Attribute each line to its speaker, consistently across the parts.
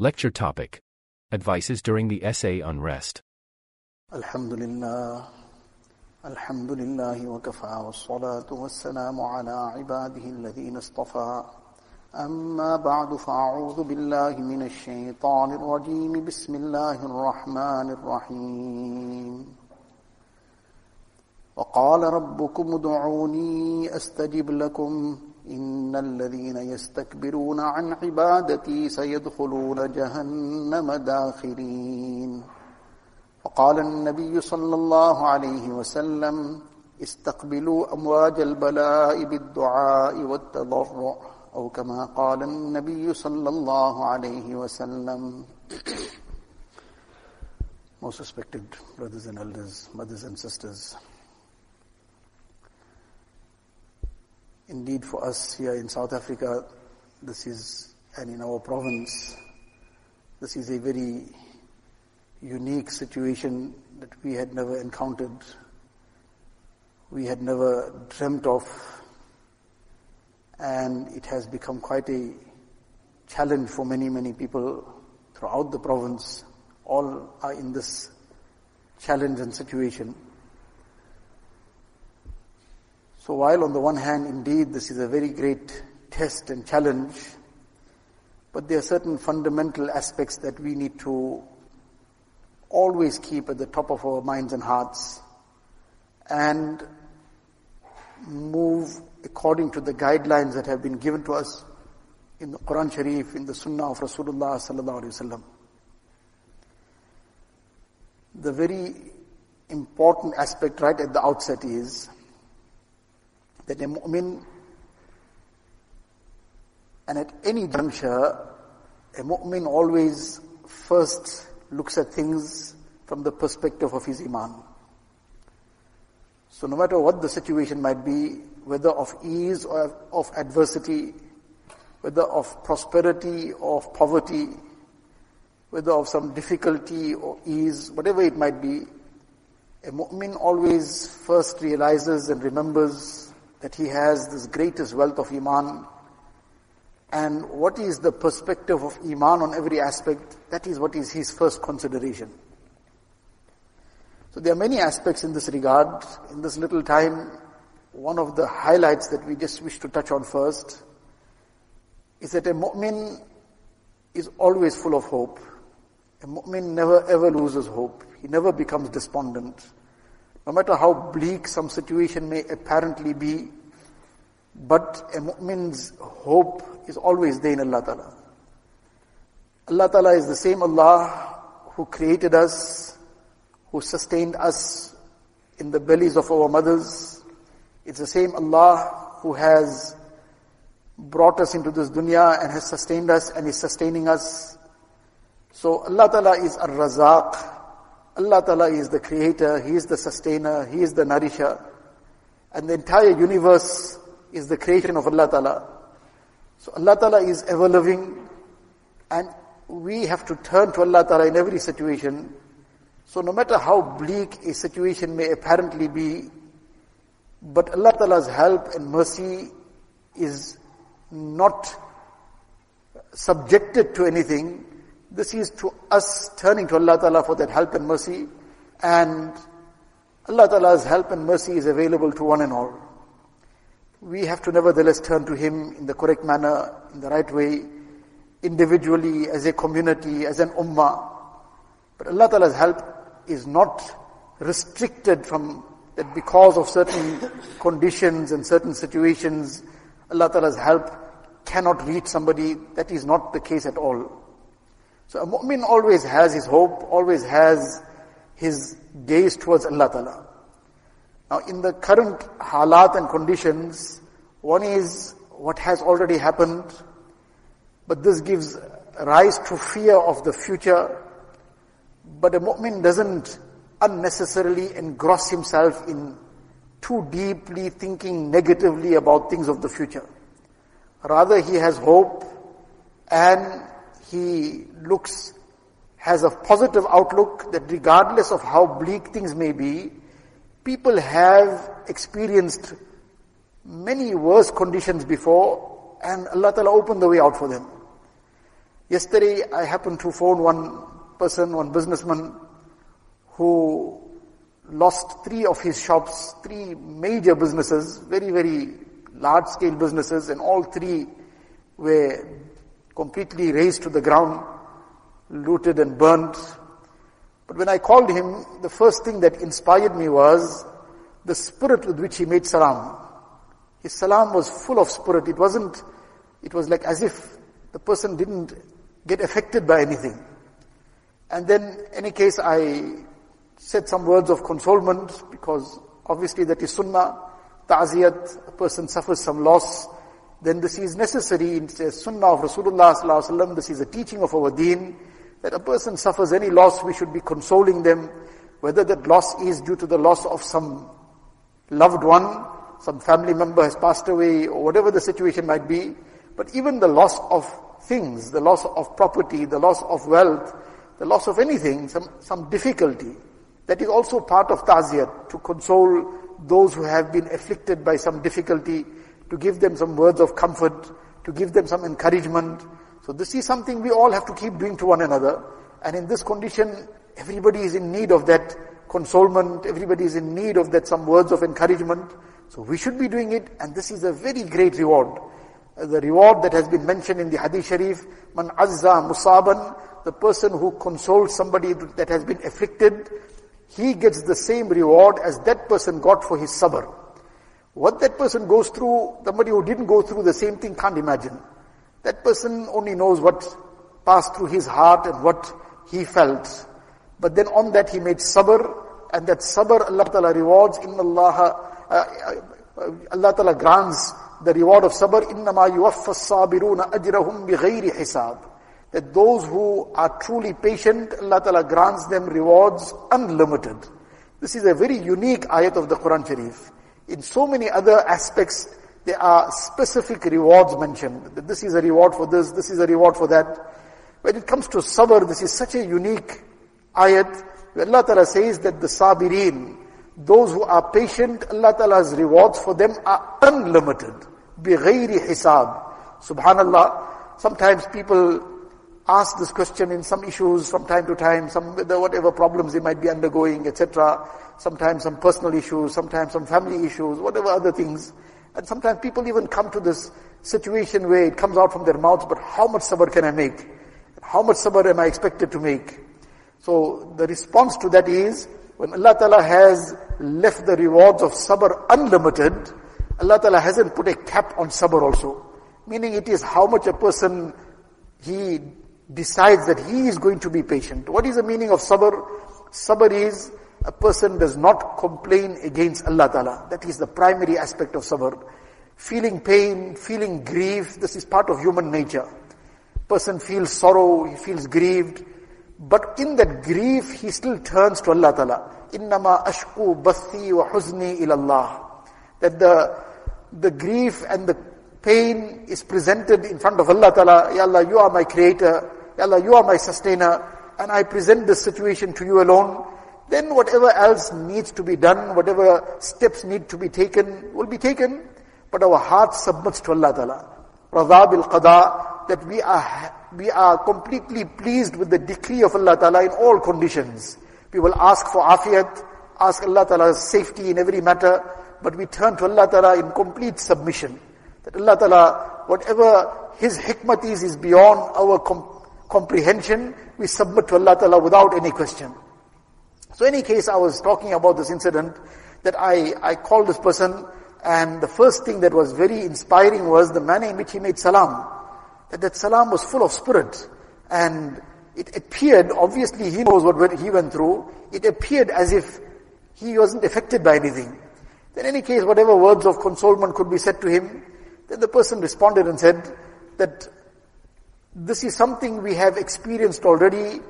Speaker 1: Lecture topic Advices during the SA unrest.
Speaker 2: Alhamdulillah. Alhamdulillah wa kafa wa salatu wa salamu ala ibadihi alladhina istafa. أما بعد فأعوذ بالله من الشيطان الرجيم بسم الله الرحمن الرحيم وقال rabbukum ادعوني astajib lakum. إن الذين يستكبرون عن عبادتي سيدخلون جهنم داخرين فقال النبي صلى الله عليه وسلم استقبلوا أمواج البلاء بالدعاء والتضرع أو كما قال النبي صلى الله عليه وسلم Most respected brothers and elders, mothers and sisters, Indeed, for us here in South Africa, this is, and in our province, this is a very unique situation that we had never encountered, we had never dreamt of, and it has become quite a challenge for many, many people throughout the province. All are in this challenge and situation. So while on the one hand, indeed, this is a very great test and challenge, but there are certain fundamental aspects that we need to always keep at the top of our minds and hearts and move according to the guidelines that have been given to us in the Quran Sharif, in the Sunnah of Rasulullah sallallahu alaihi wasallam. The very important aspect right at the outset is that a mu'min, and at any juncture, a mu'min always first looks at things from the perspective of his iman. So no matter what the situation might be, whether of ease or of adversity, whether of prosperity or of poverty, whether of some difficulty or ease, whatever it might be, a mu'min always first realizes and remembers that he has this greatest wealth of Iman. And what is the perspective of Iman on every aspect? That is what is his first consideration. So there are many aspects in this regard. In this little time, one of the highlights that we just wish to touch on first is that a mu'min is always full of hope. A mu'min never ever loses hope. He never becomes despondent. No matter how bleak some situation may apparently be, but a mu'min's hope is always there in Allah Ta'ala. Allah Ta'ala is the same Allah who created us, who sustained us in the bellies of our mothers. It's the same Allah who has brought us into this dunya and has sustained us and is sustaining us. So Allah Ta'ala is Ar-Razaq, Allah Ta'ala is the creator, He is the sustainer, He is the nourisher. And the entire universe is the creation of Allah Ta'ala. So Allah Ta'ala is ever loving and we have to turn to Allah Ta'ala in every situation. So no matter how bleak a situation may apparently be, but Allah Ta'ala's help and mercy is not subjected to anything. This is to us turning to Allah Ta'ala for that help and mercy. And Allah Ta'ala's help and mercy is available to one and all. We have to nevertheless turn to Him in the correct manner, in the right way, individually, as a community, as an ummah. But Allah Ta'ala's help is not restricted from that because of certain conditions and certain situations, Allah Ta'ala's help cannot reach somebody. That is not the case at all. So a mu'min always has his hope, always has his gaze towards Allah Ta'ala. Now in the current halat and conditions, one is what has already happened, but this gives rise to fear of the future. But a mu'min doesn't unnecessarily engross himself in too deeply thinking negatively about things of the future. Rather, he has hope and he looks, has a positive outlook that regardless of how bleak things may be, people have experienced many worse conditions before and Allah Ta'ala opened the way out for them. Yesterday I happened to phone one person, one businessman who lost three of his shops, three major businesses, very, very large scale businesses and all three were completely razed to the ground, looted and burnt. But when I called him, the first thing that inspired me was the spirit with which he made salam. His salam was full of spirit. It wasn't, it was like as if the person didn't get affected by anything. And then, any case, I said some words of consolement because obviously that is sunnah, ta'ziyat, a person suffers some loss, then this is necessary in the sunnah of Rasulullah sallallahu this is a teaching of our deen, that a person suffers any loss, we should be consoling them, whether that loss is due to the loss of some loved one, some family member has passed away, or whatever the situation might be, but even the loss of things, the loss of property, the loss of wealth, the loss of anything, some, some difficulty, that is also part of ta'ziyah, to console those who have been afflicted by some difficulty, to give them some words of comfort, to give them some encouragement. So this is something we all have to keep doing to one another. And in this condition, everybody is in need of that consolement, everybody is in need of that some words of encouragement. So we should be doing it, and this is a very great reward. Uh, the reward that has been mentioned in the Hadith Sharif, man azza musaban, the person who consoles somebody that has been afflicted, he gets the same reward as that person got for his sabr. What that person goes through, somebody who didn't go through the same thing can't imagine. That person only knows what passed through his heart and what he felt. But then on that he made sabr, and that sabr Allah Ta'ala rewards, inna Allah, uh, uh, Allah Ta'ala grants the reward of sabr, innama yuwaffa sabiruna ajrahum bighayri hisab. That those who are truly patient, Allah Ta'ala grants them rewards unlimited. This is a very unique ayat of the Quran Sharif. In so many other aspects, there are specific rewards mentioned. This is a reward for this, this is a reward for that. When it comes to sabr, this is such a unique ayat. Allah Ta'ala says that the sabireen, those who are patient, Allah Ta'ala's rewards for them are unlimited. بِغَيْرِ hisab. Subhanallah, sometimes people ask this question in some issues from time to time, some whatever problems they might be undergoing, etc. Sometimes some personal issues, sometimes some family issues, whatever other things. And sometimes people even come to this situation where it comes out from their mouths, but how much sabr can I make? How much sabr am I expected to make? So the response to that is, when Allah Ta'ala has left the rewards of sabr unlimited, Allah Ta'ala hasn't put a cap on sabr also. Meaning it is how much a person he decides that he is going to be patient. What is the meaning of sabr? Sabr is a person does not complain against Allah Ta'ala. That is the primary aspect of sabr. Feeling pain, feeling grief, this is part of human nature. Person feels sorrow, he feels grieved, but in that grief, he still turns to Allah Ta'ala. Innama ashku bathi wa huzni ilallah. That the, the grief and the pain is presented in front of Allah Ta'ala. Ya Allah, you are my creator. Allah, you are my sustainer, and I present this situation to you alone. Then whatever else needs to be done, whatever steps need to be taken, will be taken. But our heart submits to Allah Ta'ala. Radha bil qada, that we are, we are completely pleased with the decree of Allah Ta'ala in all conditions. We will ask for afiyat, ask Allah Ta'ala's safety in every matter, but we turn to Allah Ta'ala in complete submission. That Allah Ta'ala, whatever His hikmat is, is beyond our, comprehension, we submit to Allah Ta'ala without any question. So in any case, I was talking about this incident that I, I called this person and the first thing that was very inspiring was the manner in which he made salam. That, that salam was full of spirit and it appeared, obviously he knows what he went through, it appeared as if he wasn't affected by anything. In any case, whatever words of consolement could be said to him, then the person responded and said that this is something we have experienced already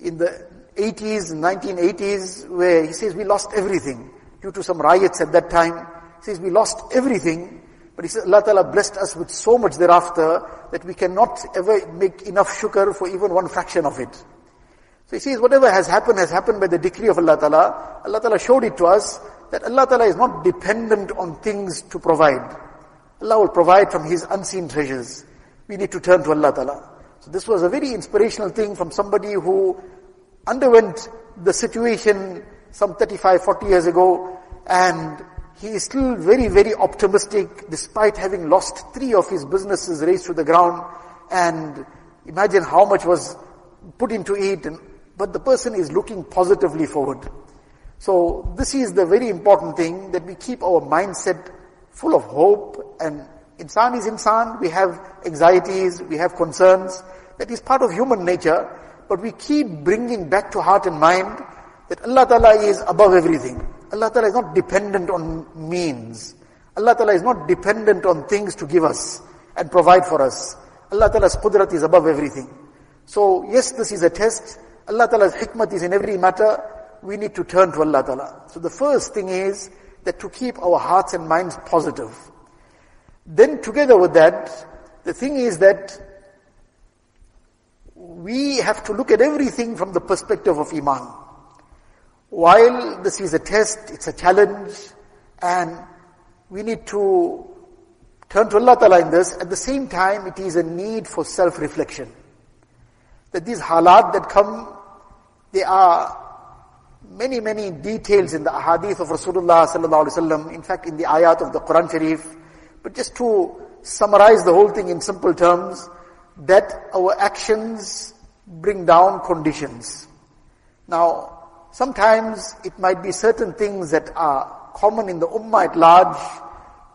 Speaker 2: in the 80s, 1980s, where he says we lost everything due to some riots at that time. He says we lost everything, but he says Allah Ta'ala blessed us with so much thereafter that we cannot ever make enough shukr for even one fraction of it. So he says whatever has happened has happened by the decree of Allah Ta'ala. Allah Ta'ala showed it to us that Allah Ta'ala is not dependent on things to provide. Allah will provide from His unseen treasures we need to turn to Allah Ta'ala. So this was a very inspirational thing from somebody who underwent the situation some 35, 40 years ago, and he is still very, very optimistic despite having lost three of his businesses razed to the ground. And imagine how much was put into it, and, but the person is looking positively forward. So this is the very important thing that we keep our mindset full of hope and Insan is insan, we have anxieties, we have concerns. That is part of human nature. But we keep bringing back to heart and mind that Allah Ta'ala is above everything. Allah Ta'ala is not dependent on means. Allah Ta'ala is not dependent on things to give us and provide for us. Allah Ta'ala's qudrat is above everything. So yes, this is a test. Allah Ta'ala's hikmat is in every matter. We need to turn to Allah Ta'ala. So the first thing is that to keep our hearts and minds positive. Then together with that, the thing is that we have to look at everything from the perspective of Iman. While this is a test, it's a challenge, and we need to turn to Allah Ta'ala in this, at the same time it is a need for self-reflection. That these halat that come, there are many, many details in the ahadith of Rasulullah sallallahu alaihi wasallam. In fact, in the ayat of the Quran Sharif, but just to summarize the whole thing in simple terms, that our actions bring down conditions. Now, sometimes it might be certain things that are common in the ummah at large,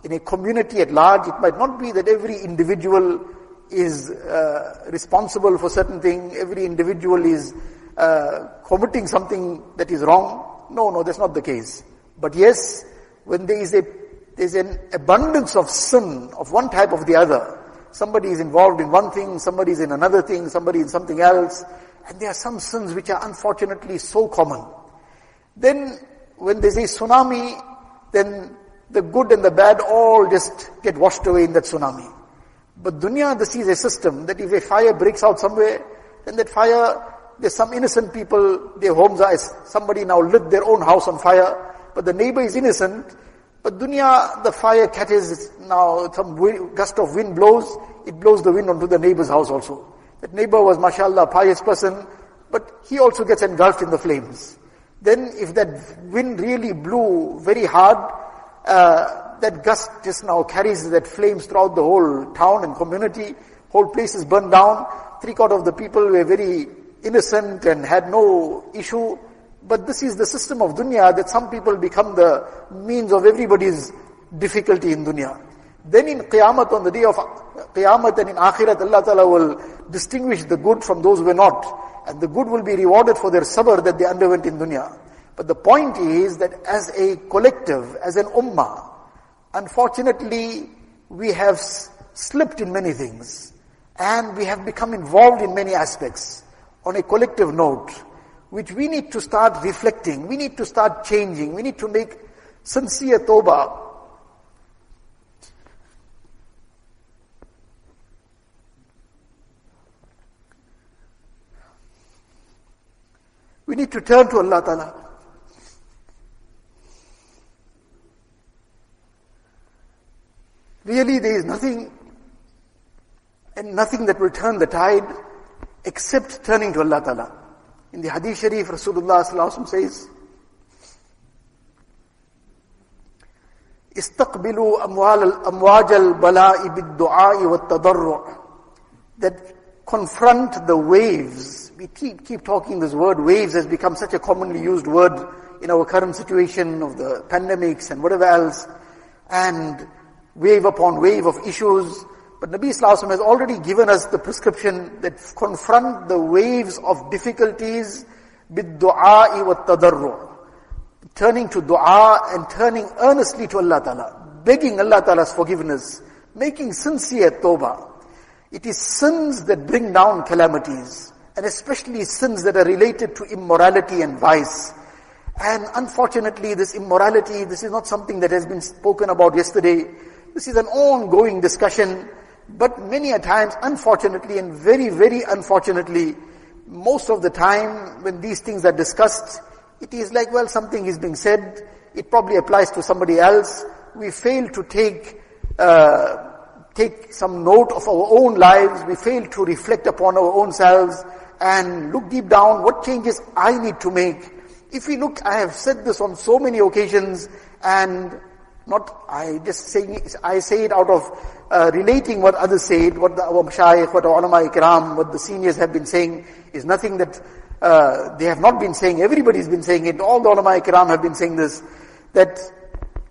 Speaker 2: in a community at large. It might not be that every individual is uh, responsible for certain thing, every individual is uh, committing something that is wrong. No, no, that's not the case. But yes, when there is a there's an abundance of sin of one type of the other. Somebody is involved in one thing, somebody is in another thing, somebody in something else. And there are some sins which are unfortunately so common. Then when they say tsunami, then the good and the bad all just get washed away in that tsunami. But dunya, this is a system that if a fire breaks out somewhere, then that fire, there's some innocent people, their homes are, somebody now lit their own house on fire, but the neighbor is innocent, but dunya, the fire catches now, some gust of wind blows, it blows the wind onto the neighbor's house also. That neighbor was, mashallah, pious person, but he also gets engulfed in the flames. Then if that wind really blew very hard, uh, that gust just now carries that flames throughout the whole town and community, whole place is burned down, three quarter of the people were very innocent and had no issue, but this is the system of dunya that some people become the means of everybody's difficulty in dunya. Then in Qiyamah, on the day of Qiyamah and in Akhirat, Allah Ta'ala will distinguish the good from those who are not. And the good will be rewarded for their sabr that they underwent in dunya. But the point is that as a collective, as an ummah, unfortunately, we have slipped in many things. And we have become involved in many aspects. On a collective note, which we need to start reflecting, we need to start changing, we need to make sincere tawbah. We need to turn to Allah Ta'ala. Really, there is nothing and nothing that will turn the tide except turning to Allah Ta'ala. In the Hadith Sharif, Rasulullah says, استقبلوا أموال أمواج البلاء بالدعاء والتضرع that confront the waves. We keep, keep talking this word waves has become such a commonly used word in our current situation of the pandemics and whatever else and wave upon wave of issues but Nabi Wasallam has already given us the prescription that confront the waves of difficulties with du'a wa tadarru. Turning to du'a and turning earnestly to Allah Ta'ala. Begging Allah Ta'ala's forgiveness. Making sincere tawbah. It is sins that bring down calamities. And especially sins that are related to immorality and vice. And unfortunately, this immorality, this is not something that has been spoken about yesterday. This is an ongoing discussion but many a times, unfortunately and very, very unfortunately, most of the time when these things are discussed, it is like, well, something is being said, it probably applies to somebody else. We fail to take, uh, take some note of our own lives, we fail to reflect upon our own selves and look deep down what changes I need to make. If we look, I have said this on so many occasions and not I just saying, I say it out of uh, relating what others said, what the, our Shaykh, what our ulama ikram, what the seniors have been saying is nothing that uh, they have not been saying. Everybody's been saying it. All the ulama ikram have been saying this. That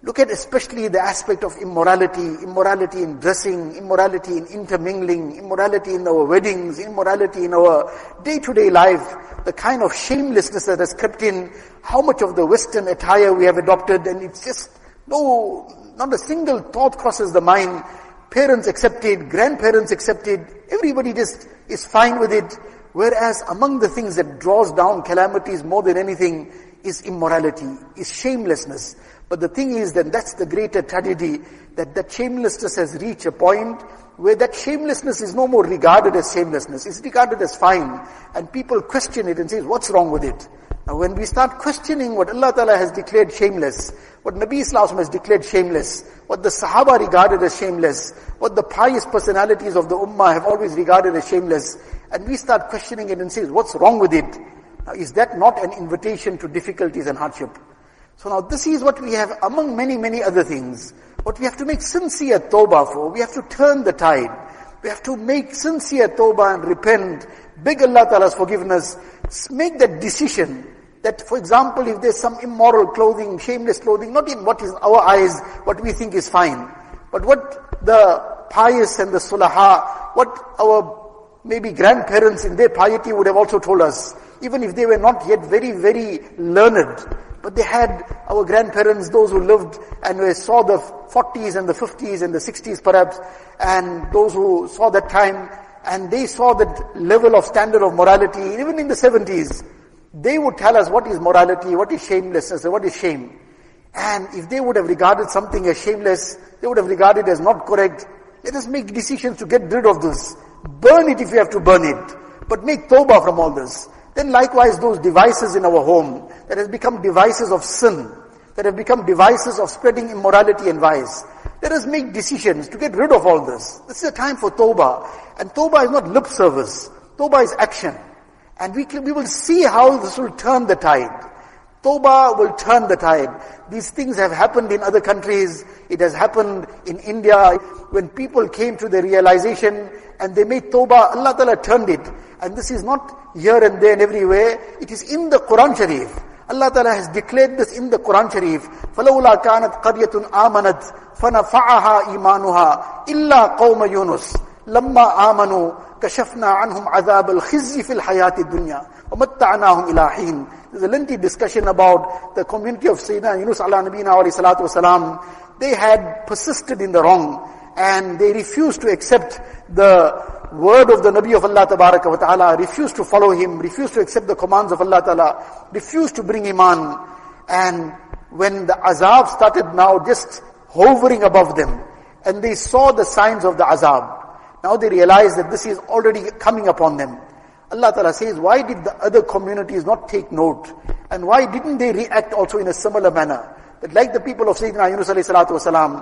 Speaker 2: look at especially the aspect of immorality, immorality in dressing, immorality in intermingling, immorality in our weddings, immorality in our day-to-day life. The kind of shamelessness that has crept in, how much of the Western attire we have adopted, and it's just no, not a single thought crosses the mind. Parents accept it, grandparents accept it, everybody just is fine with it. Whereas among the things that draws down calamities more than anything is immorality, is shamelessness. But the thing is that that's the greater tragedy, that that shamelessness has reached a point where that shamelessness is no more regarded as shamelessness, it's regarded as fine. And people question it and say, what's wrong with it? Now when we start questioning what Allah Ta'ala has declared shameless, what Nabi Islam has declared shameless, what the Sahaba regarded as shameless, what the pious personalities of the Ummah have always regarded as shameless, and we start questioning it and say, what's wrong with it? Now is that not an invitation to difficulties and hardship? So now this is what we have among many, many other things. What we have to make sincere tawbah for, we have to turn the tide. We have to make sincere tawbah and repent, beg Allah Ta'ala's forgiveness, make that decision that, for example, if there's some immoral clothing, shameless clothing, not in what is our eyes, what we think is fine, but what the pious and the sulaha, what our maybe grandparents in their piety would have also told us, even if they were not yet very, very learned, but they had our grandparents, those who lived and saw the 40s and the 50s and the 60s perhaps, and those who saw that time, and they saw that level of standard of morality, even in the 70s they would tell us what is morality, what is shamelessness, what is shame. And if they would have regarded something as shameless, they would have regarded as not correct. Let us make decisions to get rid of this. Burn it if you have to burn it. But make tawbah from all this. Then likewise those devices in our home that have become devices of sin, that have become devices of spreading immorality and vice. Let us make decisions to get rid of all this. This is a time for tawbah. And tawbah is not lip service. Tawbah is action. And we, we will see how this will turn the tide. Toba will turn the tide. These things have happened in other countries. It has happened in India. When people came to the realization and they made Toba, Allah Ta'ala turned it. And this is not here and there and everywhere. It is in the Quran Sharif. Allah Ta'ala has declared this in the Quran Sharif. فَلَوْلَا كَانَتْ قَرْيَةٌ آمَنَتْ فَنَفَعَهَا إِيمَانُهَا إِلَّا قَوْمَ يُونُسَ لَمَّا آمَنُوا كشفنا عنهم عذاب الخزي في الحياة الدنيا ومتعناهم إلى حين There's a lengthy discussion about the community of Sayyidina Yunus ala Nabina alayhi salatu wasalam. They had persisted in the wrong and they refused to accept the word of the Nabi of Allah tabaraka wa ta'ala, refused to follow him, refused to accept the commands of Allah ta'ala, refused to bring iman. And when the azab started now just hovering above them, and they saw the signs of the azab, now they realize that this is already coming upon them. Allah Ta'ala says, why did the other communities not take note? And why didn't they react also in a similar manner? That like the people of Sayyidina Yunus alayhi salatu wasalam.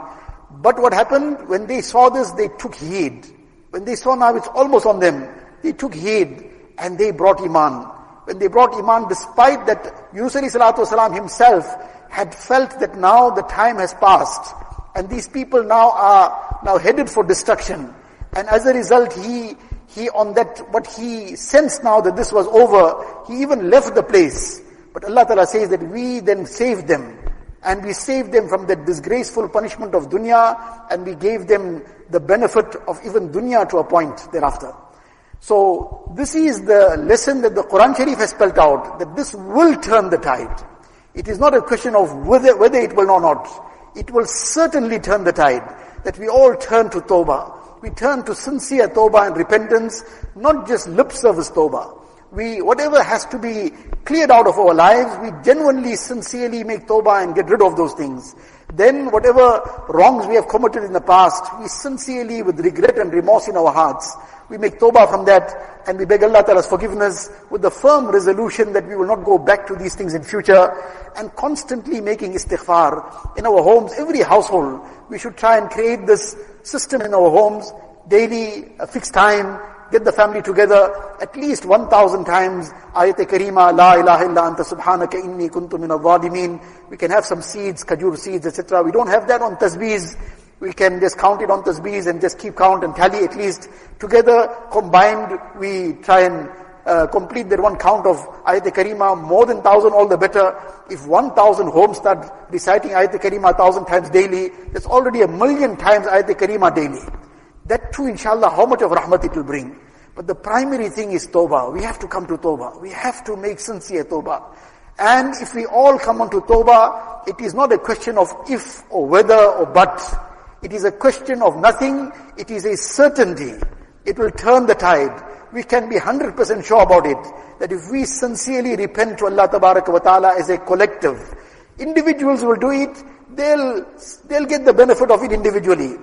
Speaker 2: But what happened, when they saw this, they took heed. When they saw now it's almost on them, they took heed and they brought Iman. When they brought Iman, despite that Yunus alayhi salatu wasalam himself had felt that now the time has passed and these people now are now headed for destruction. And as a result, he, he on that, what he sensed now that this was over, he even left the place. But Allah Ta'ala says that we then saved them. And we saved them from the disgraceful punishment of dunya, and we gave them the benefit of even dunya to a point thereafter. So this is the lesson that the Quran Sharif has spelled out, that this will turn the tide. It is not a question of whether, whether it will or not. It will certainly turn the tide, that we all turn to Tawbah we turn to sincere tawbah and repentance, not just lip service tawbah. We, whatever has to be cleared out of our lives, we genuinely, sincerely make tawbah and get rid of those things. Then whatever wrongs we have committed in the past, we sincerely, with regret and remorse in our hearts, we make tawbah from that and we beg Allah Ta'ala's forgiveness with the firm resolution that we will not go back to these things in future and constantly making istighfar in our homes, every household. We should try and create this system in our homes, daily, a uh, fixed time, get the family together at least 1,000 times. Ayat-e Kareema, La ilaha illa anta subhanaka inni kuntu min al We can have some seeds, kajur seeds, etc. We don't have that on tasbees. We can just count it on tasbees and just keep count and tally at least. Together, combined, we try and uh, complete that one count of Ayat Karima, more than thousand, all the better. If one thousand homes start reciting Ayat Karima thousand times daily, that's already a million times Ayat Karima daily. That too, inshallah, how much of rahmat it will bring. But the primary thing is tawbah. We have to come to tawbah. We have to make sincere tawbah. And if we all come onto tawbah, it is not a question of if or whether or but. It is a question of nothing. It is a certainty. It will turn the tide we can be 100% sure about it. That if we sincerely repent to Allah wa ta'ala as a collective, individuals will do it, they'll, they'll get the benefit of it individually.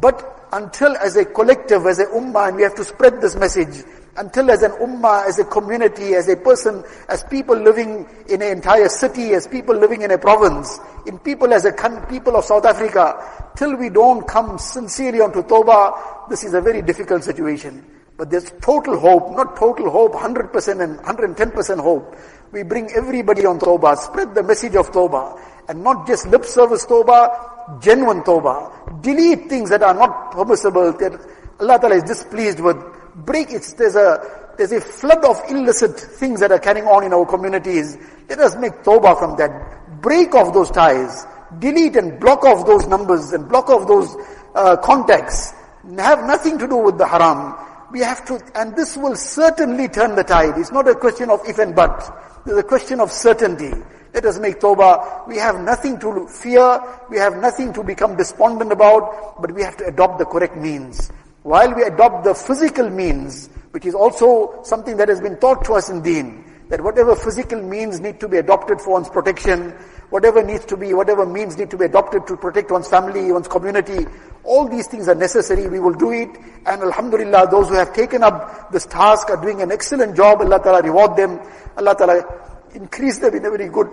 Speaker 2: But until as a collective, as a ummah, and we have to spread this message, until as an ummah, as a community, as a person, as people living in an entire city, as people living in a province, in people as a people of South Africa, till we don't come sincerely onto Toba, this is a very difficult situation. But there's total hope, not total hope, 100% and 110% hope. We bring everybody on Tawbah, spread the message of Tawbah, and not just lip service Tawbah, genuine Tawbah. Delete things that are not permissible, that Allah Ta'ala is displeased with. Break it. There's a, there's a flood of illicit things that are carrying on in our communities. Let us make Tawbah from that. Break off those ties. Delete and block off those numbers and block off those uh, contacts. Have nothing to do with the haram we have to, and this will certainly turn the tide. It's not a question of if and but. It's a question of certainty. Let us make tawbah. We have nothing to fear. We have nothing to become despondent about, but we have to adopt the correct means. While we adopt the physical means, which is also something that has been taught to us in deen, that whatever physical means need to be adopted for one's protection, whatever needs to be, whatever means need to be adopted to protect one's family, one's community. All these things are necessary. We will do it. And Alhamdulillah, those who have taken up this task are doing an excellent job. Allah Ta'ala reward them. Allah Ta'ala increase them in a very good.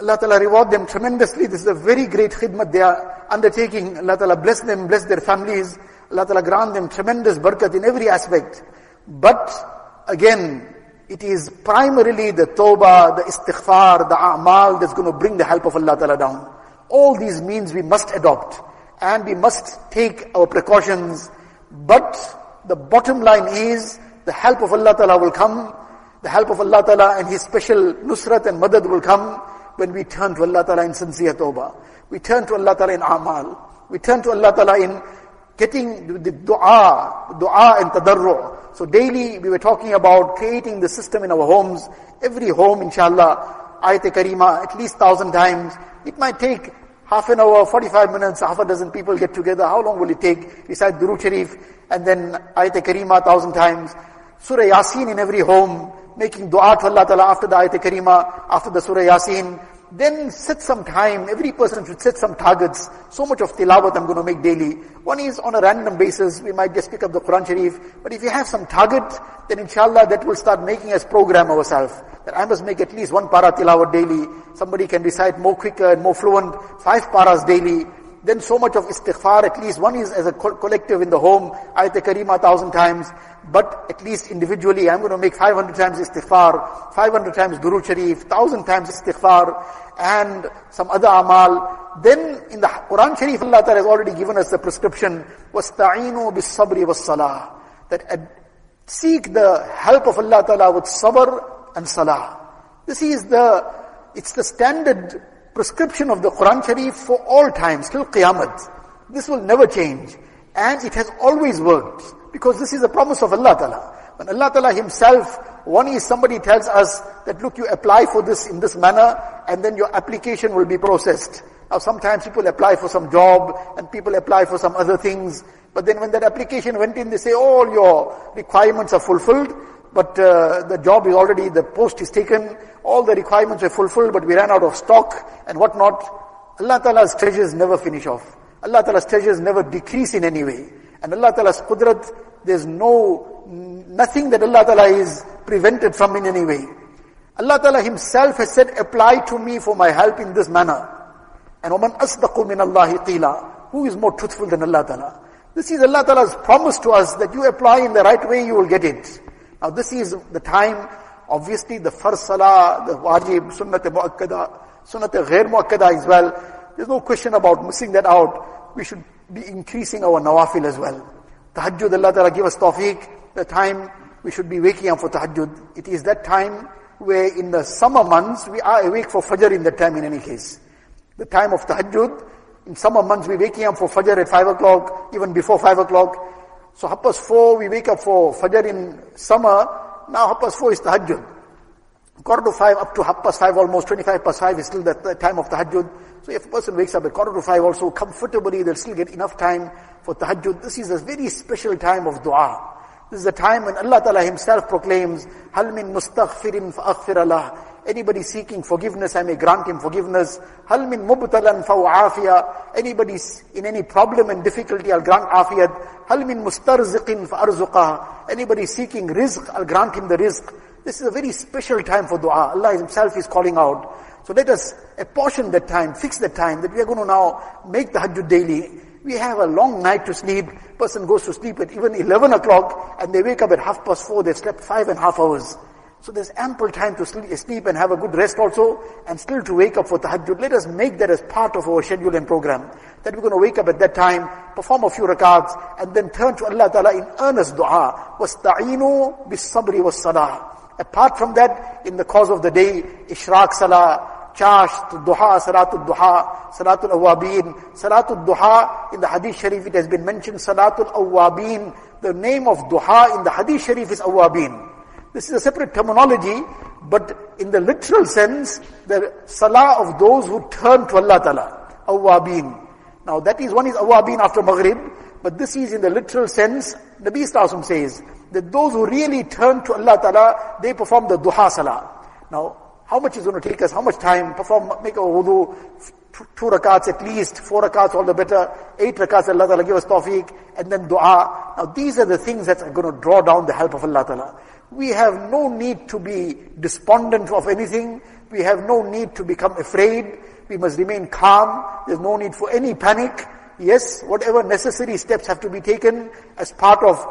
Speaker 2: Allah Ta'ala reward them tremendously. This is a very great khidmat they are undertaking. Allah Ta'ala bless them, bless their families. Allah Ta'ala grant them tremendous barakat in every aspect. But again, it is primarily the tawbah, the istighfar, the a'mal that's going to bring the help of Allah Ta'ala down. All these means we must adopt and we must take our precautions. But the bottom line is the help of Allah Ta'ala will come. The help of Allah Ta'ala and His special nusrat and madad will come when we turn to Allah Ta'ala in sincere tawbah. We turn to Allah Ta'ala in amal. We turn to Allah Ta'ala in getting the dua, dua and tadarru, so daily we were talking about creating the system in our homes. Every home, inshallah, ayat karima at least thousand times. It might take half an hour, 45 minutes, half a dozen people get together. How long will it take? Recite Durood Sharif and then ayat karima a thousand times. Surah Yasin in every home. Making dua to Allah Ta'ala after the ayat karima, after the Surah Yasin. Then set some time. Every person should set some targets. So much of tilawat I'm going to make daily. One is on a random basis. We might just pick up the Quran Sharif. But if you have some target, then inshallah that will start making us program ourselves. That I must make at least one para tilawat daily. Somebody can recite more quicker and more fluent. Five paras daily then so much of istighfar, at least one is as a co collective in the home, ayat karima a thousand times, but at least individually, I'm going to make 500 times istighfar, 500 times durood sharif, 1000 times istighfar, and some other amal. Then in the Quran Sharif, Allah Ta'ala has already given us the prescription, sabri wa salah That seek the help of Allah Ta'ala with sabr and salah. This is the, it's the standard prescription of the Quran Sharif for all times, till Qiyamah. This will never change. And it has always worked. Because this is a promise of Allah Ta'ala. When Allah Ta'ala Himself, one is somebody tells us that look, you apply for this in this manner, and then your application will be processed. Now sometimes people apply for some job, and people apply for some other things, but then when that application went in, they say all your requirements are fulfilled. But uh, the job is already, the post is taken, all the requirements were fulfilled, but we ran out of stock and whatnot. Allah Ta'ala's treasures never finish off. Allah Ta'ala's treasures never decrease in any way. And Allah Ta'ala's qudrat, there's no, nothing that Allah Ta'ala is prevented from in any way. Allah Ta'ala himself has said, apply to me for my help in this manner. And وَمَنْ أَصْدَقُ مِنَ اللَّهِ قِيلًا Who is more truthful than Allah Ta'ala? This is Allah Ta'ala's promise to us that you apply in the right way, you will get it. Now this is the time, obviously the first salah, the wajib, sunnat muakkada, sunnat ghair muakkada as well. There's no question about missing that out. We should be increasing our nawafil as well. Tahajjud, Allah Ta'ala give us tawfiq, the time we should be waking up for tahajjud. It is that time where in the summer months, we are awake for fajr in that time in any case. The time of tahajjud, in summer months, we're waking up for fajr at 5 o'clock, even before 5 o'clock. So half past four, we wake up for Fajr in summer. Now half past four is tahajjud. Quarter to five up to half past five, almost 25 past five is still the time of tahajjud. So if a person wakes up at quarter to five also comfortably, they'll still get enough time for tahajjud. This is a very special time of dua. This is a time when Allah Ta'ala himself proclaims, هَلْ مِن مُسْتَغْفِرٍ فَأَغْفِرَ لَهُ Anybody seeking forgiveness, I may grant him forgiveness. Hal min mubtalan fau'afiyah. Anybody in any problem and difficulty, I'll grant afiyat. Hal min mustarziqin fa'arzuqah. Anybody seeking rizq, I'll grant him the rizq. This is a very special time for dua. Allah himself is calling out. So let us apportion that time, fix the time, that we are going to now make the hajj daily. We have a long night to sleep. Person goes to sleep at even 11 o'clock and they wake up at half past four, they've slept five and a half hours. So there's ample time to sleep and have a good rest also, and still to wake up for tahajjud. Let us make that as part of our schedule and program. That we're going to wake up at that time, perform a few rakats, and then turn to Allah Ta'ala in earnest dua. وَاسْتَعِينُوا بِالصَّبْرِ وَالصَّلَاةِ Apart from that, in the course of the day, ishraq salah, Chasht, duha, salatul duha, salatul awabin, salatul duha, in the hadith sharif it has been mentioned, salatul awabin, the name of duha in the hadith sharif is awabin. This is a separate terminology, but in the literal sense, the salah of those who turn to Allah Ta'ala, awabin. Now that is, one is awabin after Maghrib, but this is in the literal sense, Nabi Sallallahu says, that those who really turn to Allah Ta'ala, they perform the duha salah. Now, how much is going to take us? How much time? Perform, make a wudu, two rakats at least, four rakats all the better, eight rakats Allah Ta'ala give us tawfiq, and then dua. Now these are the things that are going to draw down the help of Allah Ta'ala. We have no need to be despondent of anything. We have no need to become afraid. We must remain calm. There's no need for any panic. Yes, whatever necessary steps have to be taken as part of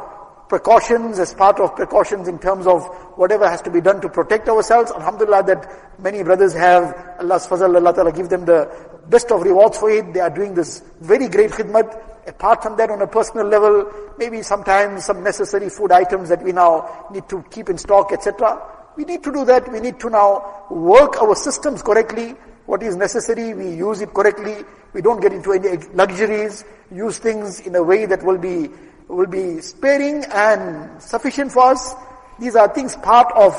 Speaker 2: precautions, as part of precautions in terms of whatever has to be done to protect ourselves. Alhamdulillah that many brothers have, Allah's fazal, Allah ta'ala give them the best of rewards for it. They are doing this very great khidmat. Apart from that, on a personal level, maybe sometimes some necessary food items that we now need to keep in stock, etc. We need to do that. We need to now work our systems correctly. What is necessary, we use it correctly. We don't get into any luxuries. Use things in a way that will be, will be sparing and sufficient for us. These are things part of,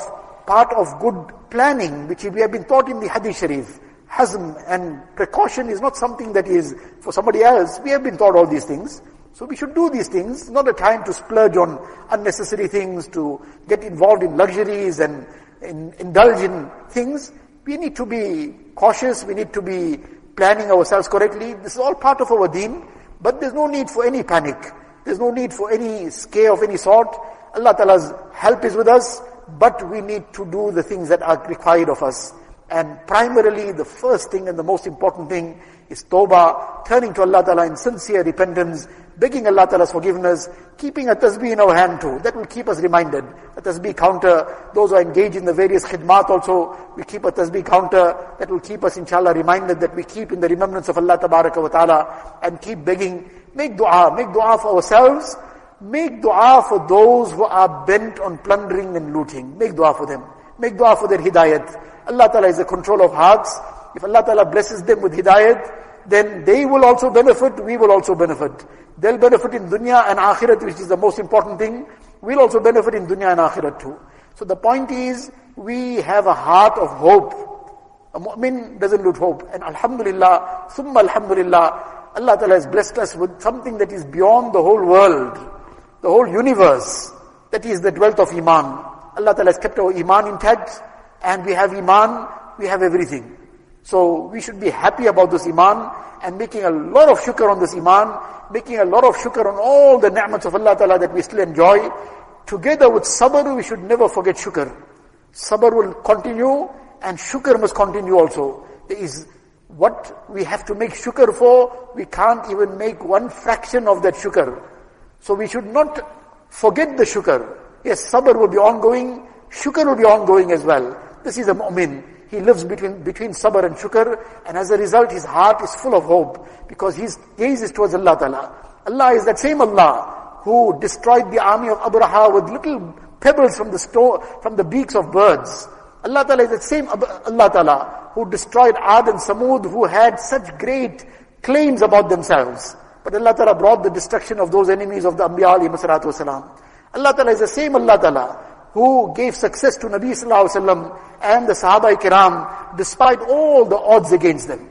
Speaker 2: part of good planning, which we have been taught in the Hadith Sharif hazm and precaution is not something that is for somebody else. We have been taught all these things. So we should do these things, not a time to splurge on unnecessary things, to get involved in luxuries and in, indulge in things. We need to be cautious, we need to be planning ourselves correctly. This is all part of our deen, but there's no need for any panic. There's no need for any scare of any sort. Allah Ta'ala's help is with us, but we need to do the things that are required of us. And primarily the first thing and the most important thing is tawbah, turning to Allah Ta'ala in sincere repentance, begging Allah Ta'ala's forgiveness, keeping a tasbih in our hand too. That will keep us reminded. A tasbih counter, those who are engaged in the various khidmat also, we keep a tasbih counter. That will keep us inshallah reminded that we keep in the remembrance of Allah Ta'ala and keep begging. Make dua, make dua for ourselves, make dua for those who are bent on plundering and looting. Make dua for them. Make dua for their hidayat. Allah Ta'ala is the control of hearts. If Allah Ta'ala blesses them with hidayat, then they will also benefit, we will also benefit. They'll benefit in dunya and akhirat, which is the most important thing. We'll also benefit in dunya and akhirat too. So the point is, we have a heart of hope. A mu'min doesn't lose hope. And alhamdulillah, summa alhamdulillah, Allah Ta'ala has blessed us with something that is beyond the whole world, the whole universe. That is the wealth of iman. Allah Ta'ala has kept our iman intact and we have iman, we have everything. So we should be happy about this iman and making a lot of shukr on this iman, making a lot of shukr on all the ni'mats of Allah Ta'ala that we still enjoy. Together with sabr, we should never forget shukr. Sabr will continue and shukr must continue also. There is what we have to make shukr for, we can't even make one fraction of that shukr. So we should not forget the shukr. Yes, sabr will be ongoing, shukr will be ongoing as well. This is a mu'min. He lives between, between sabr and shukr, and as a result, his heart is full of hope, because his gaze is towards Allah Ta'ala. Allah is that same Allah who destroyed the army of Abraha with little pebbles from the store, from the beaks of birds. Allah Ta'ala is the same Allah Ta'ala who destroyed Ad and Samud who had such great claims about themselves. But Allah Ta'ala brought the destruction of those enemies of the Anbiya Ali salatu wasalam. Allah Ta'ala is the same Allah Ta'ala who gave success to Nabi Sallallahu Alaihi Wasallam and the Sahaba Kiram despite all the odds against them.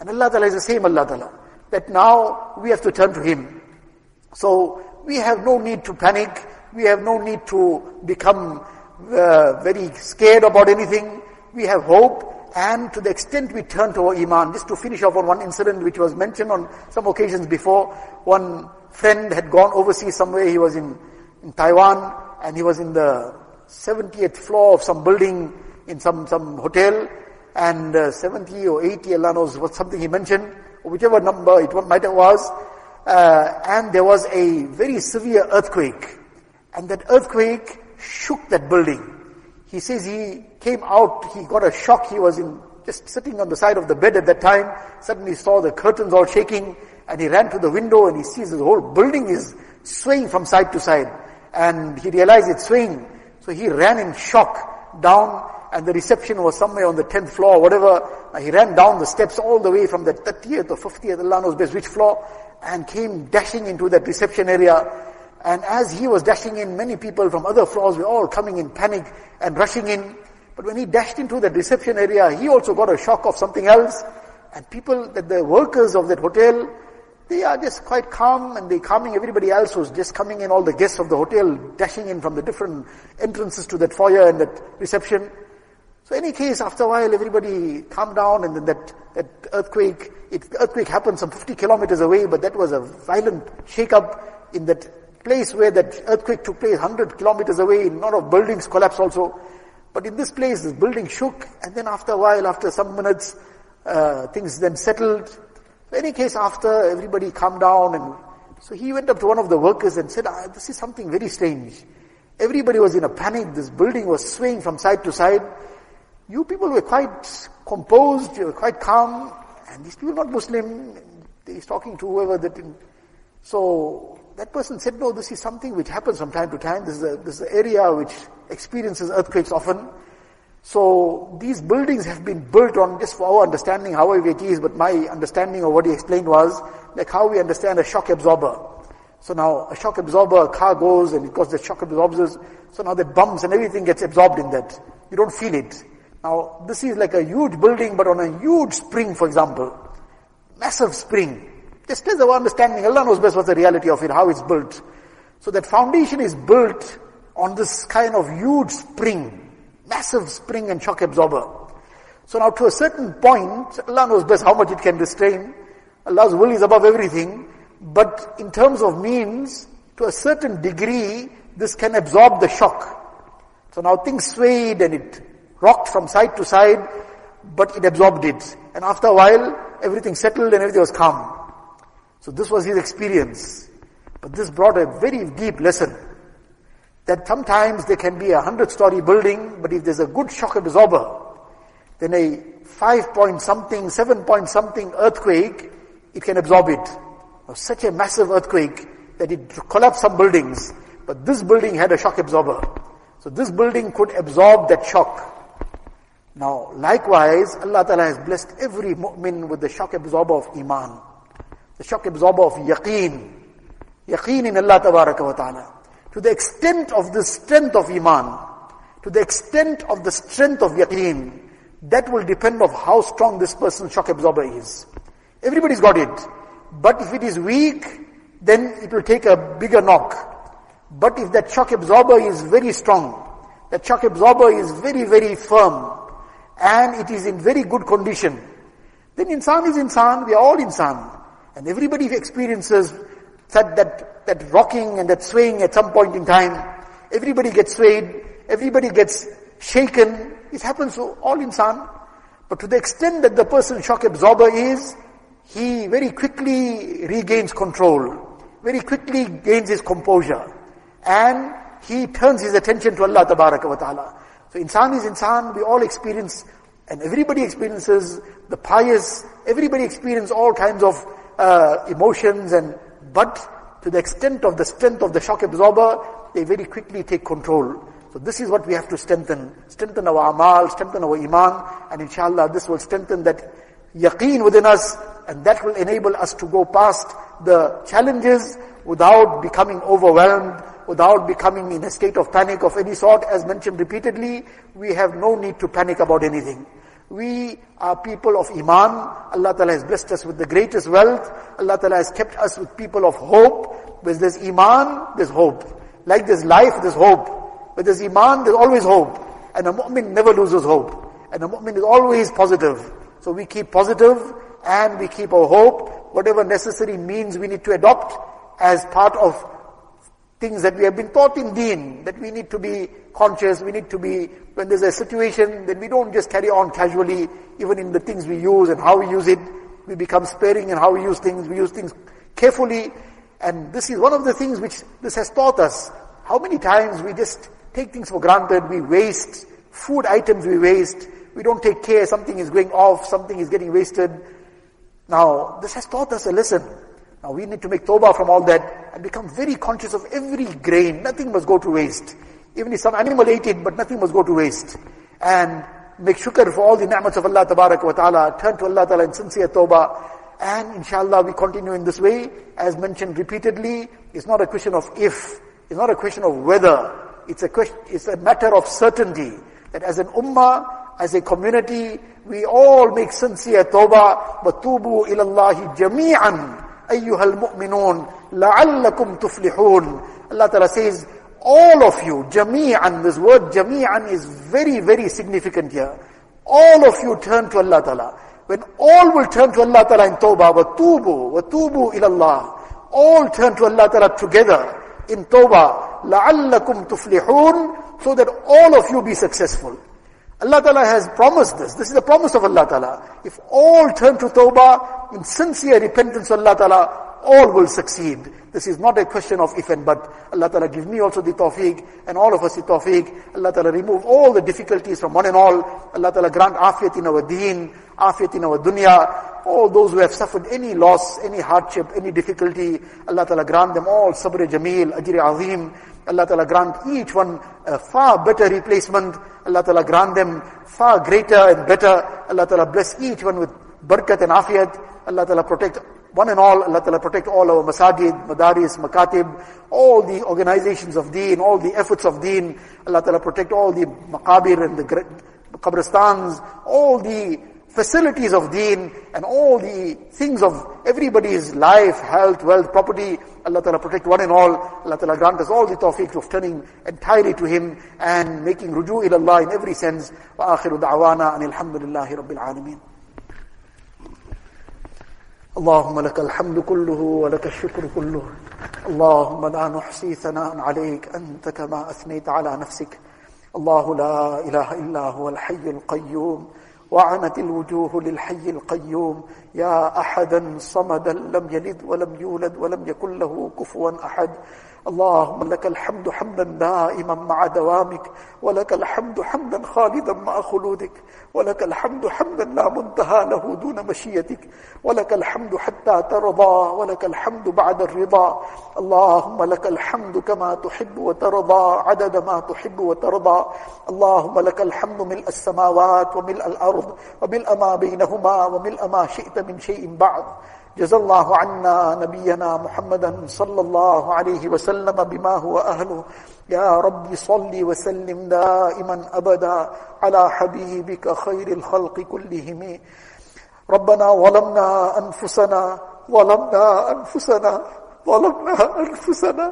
Speaker 2: And Allah Ta'ala is the same Allah Ta'ala. That now we have to turn to Him. So we have no need to panic. We have no need to become uh, very scared about anything. We have hope. And to the extent we turn to our Iman, just to finish off on one incident which was mentioned on some occasions before, one friend had gone overseas somewhere. He was in, in Taiwan and he was in the 70th floor of some building in some, some hotel and uh, 70 or 80, Allah knows what something he mentioned, or whichever number it might have was, uh, and there was a very severe earthquake. And that earthquake shook that building. He says he came out, he got a shock, he was in, just sitting on the side of the bed at that time, suddenly saw the curtains all shaking, and he ran to the window and he sees the whole building is swaying from side to side. And he realized it's swaying so he ran in shock down and the reception was somewhere on the 10th floor, whatever. Uh, he ran down the steps all the way from the 30th or 50th, Allah knows best which floor, and came dashing into that reception area. And as he was dashing in, many people from other floors were all coming in panic and rushing in. But when he dashed into that reception area, he also got a shock of something else. And people, that the workers of that hotel, they are just quite calm and they are calming everybody else who's just coming in, all the guests of the hotel dashing in from the different entrances to that foyer and that reception. So any case, after a while, everybody calmed down and then that, that earthquake, it, earthquake happened some 50 kilometers away, but that was a violent shake-up in that place where that earthquake took place 100 kilometers away, a lot of buildings collapsed also. But in this place, this building shook, and then after a while, after some minutes, uh, things then settled, in any case, after everybody calmed down and so he went up to one of the workers and said, ah, this is something very strange. Everybody was in a panic. This building was swaying from side to side. You people were quite composed. You were quite calm. And these people not Muslim. He's talking to whoever that. In. So that person said, no, this is something which happens from time to time. This is, a, this is an area which experiences earthquakes often. So these buildings have been built on, just for our understanding, however it is, but my understanding of what he explained was like how we understand a shock absorber. So now a shock absorber, a car goes and because the shock absorbers. so now the bumps and everything gets absorbed in that. You don't feel it. Now this is like a huge building, but on a huge spring, for example. Massive spring. Just as our understanding, Allah knows best what's the reality of it, how it's built. So that foundation is built on this kind of huge spring Massive spring and shock absorber. So now to a certain point, Allah knows best how much it can restrain. Allah's will is above everything. But in terms of means, to a certain degree, this can absorb the shock. So now things swayed and it rocked from side to side, but it absorbed it. And after a while, everything settled and everything was calm. So this was his experience. But this brought a very deep lesson that sometimes there can be a hundred story building, but if there's a good shock absorber, then a five point something, seven point something earthquake, it can absorb it. Now, such a massive earthquake that it collapsed some buildings, but this building had a shock absorber. So this building could absorb that shock. Now, likewise, Allah Ta'ala has blessed every mu'min with the shock absorber of iman, the shock absorber of yaqeen, yaqeen in Allah Ta'ala to the extent of the strength of iman, to the extent of the strength of yaqeen, that will depend of how strong this person's shock absorber is. Everybody's got it. But if it is weak, then it will take a bigger knock. But if that shock absorber is very strong, that shock absorber is very, very firm, and it is in very good condition, then insan is insan, we are all insan. And everybody experiences that, that that rocking and that swaying at some point in time. Everybody gets swayed, everybody gets shaken. It happens to all insan. But to the extent that the person shock absorber is, he very quickly regains control, very quickly gains his composure, and he turns his attention to Allah Ta'ala. So insan is insan, we all experience, and everybody experiences the pious, everybody experiences all kinds of uh, emotions and, but to the extent of the strength of the shock absorber, they very quickly take control. So this is what we have to strengthen. Strengthen our amal, strengthen our iman, and inshallah this will strengthen that yaqeen within us, and that will enable us to go past the challenges without becoming overwhelmed, without becoming in a state of panic of any sort. As mentioned repeatedly, we have no need to panic about anything. We are people of Iman. Allah Ta'ala has blessed us with the greatest wealth. Allah Ta'ala has kept us with people of hope. With this Iman, there's hope. Like this life, there's hope. With this Iman, there's always hope. And a mu'min never loses hope. And a mu'min is always positive. So we keep positive and we keep our hope. Whatever necessary means we need to adopt as part of things that we have been taught in deen, that we need to be conscious, we need to be, when there's a situation, then we don't just carry on casually, even in the things we use and how we use it, we become sparing in how we use things, we use things carefully, and this is one of the things which this has taught us. How many times we just take things for granted, we waste, food items we waste, we don't take care, something is going off, something is getting wasted. Now, this has taught us a lesson. Now we need to make tawbah from all that and become very conscious of every grain. Nothing must go to waste. Even if some animal ate it, but nothing must go to waste. And make shukr for all the ni'mats of Allah wa ta'ala. Turn to Allah ta'ala in sincere tawbah. And inshallah we continue in this way. As mentioned repeatedly, it's not a question of if. It's not a question of whether. It's a question, it's a matter of certainty. That as an ummah, as a community, we all make sincere tawbah. But tubu ilallahi jami'an. أيها المؤمنون لعلكم تفلحون Allah Ta'ala says all of you جميعا this word جميعا is very very significant here all of you turn to Allah Ta'ala when all will turn to Allah Ta'ala in tawbah وَتُوبُوا وَتُوبُوا إِلَى اللَّهِ all turn to Allah Ta'ala together in tawbah لَعَلَّكُمْ تُفْلِحُونَ so that all of you be successful Allah Ta'ala has promised this. This is the promise of Allah Ta'ala. If all turn to tawbah in sincere repentance Allah Ta'ala, all will succeed. This is not a question of if and but. Allah Ta'ala give me also the tawfiq and all of us the tawfiq. Allah Ta'ala remove all the difficulties from one and all. Allah Ta'ala grant afiyat in our deen, afiyat in our dunya. All those who have suffered any loss, any hardship, any difficulty, Allah Ta'ala grant them all sabr jameel, ajri azim. Allah Ta'ala grant each one a far better replacement. Allah Ta'ala grant them far greater and better. Allah Ta'ala bless each one with barakat and afiyat. Allah Ta'ala protect one and all. Allah Ta'ala protect all our masajid, madaris, makatib, all the organizations of deen, all the efforts of deen. Allah Ta'ala protect all the maqabir and the qabristans, all the facilities of deen and all the things of everybody's life, health, wealth, property. Allah Ta'ala protect one and all. Allah Ta'ala grant us all the tawfiq of turning entirely to Him and making ruju ila Allah in every sense. Wa akhiru da'wana and alhamdulillahi rabbil alameen. اللهم لك الحمد كله ولك الشكر كله اللهم لا نحصي ثناء عليك انت كما اثنيت على نفسك الله لا اله الا هو الحي القيوم وعنت الوجوه للحي القيوم يا أحدا صمدا لم يلد ولم يولد ولم يكن له كفوا أحد اللهم لك الحمد حمدا دائما مع دوامك ولك الحمد حمدا خالدا مع خلودك ولك الحمد حمدا لا منتهى له دون مشيتك ولك الحمد حتى ترضى ولك الحمد بعد الرضا اللهم لك الحمد كما تحب وترضى عدد ما تحب وترضى اللهم لك الحمد ملء السماوات وملء الأرض وملء ما بينهما وملء ما شئت من شيء بعد جزا الله عنا نبينا محمدا صلى الله عليه وسلم بما هو أهله يا رب صل وسلم دائما أبدا على حبيبك خير الخلق كلهم ربنا ظلمنا أنفسنا ظلمنا أنفسنا ظلمنا أنفسنا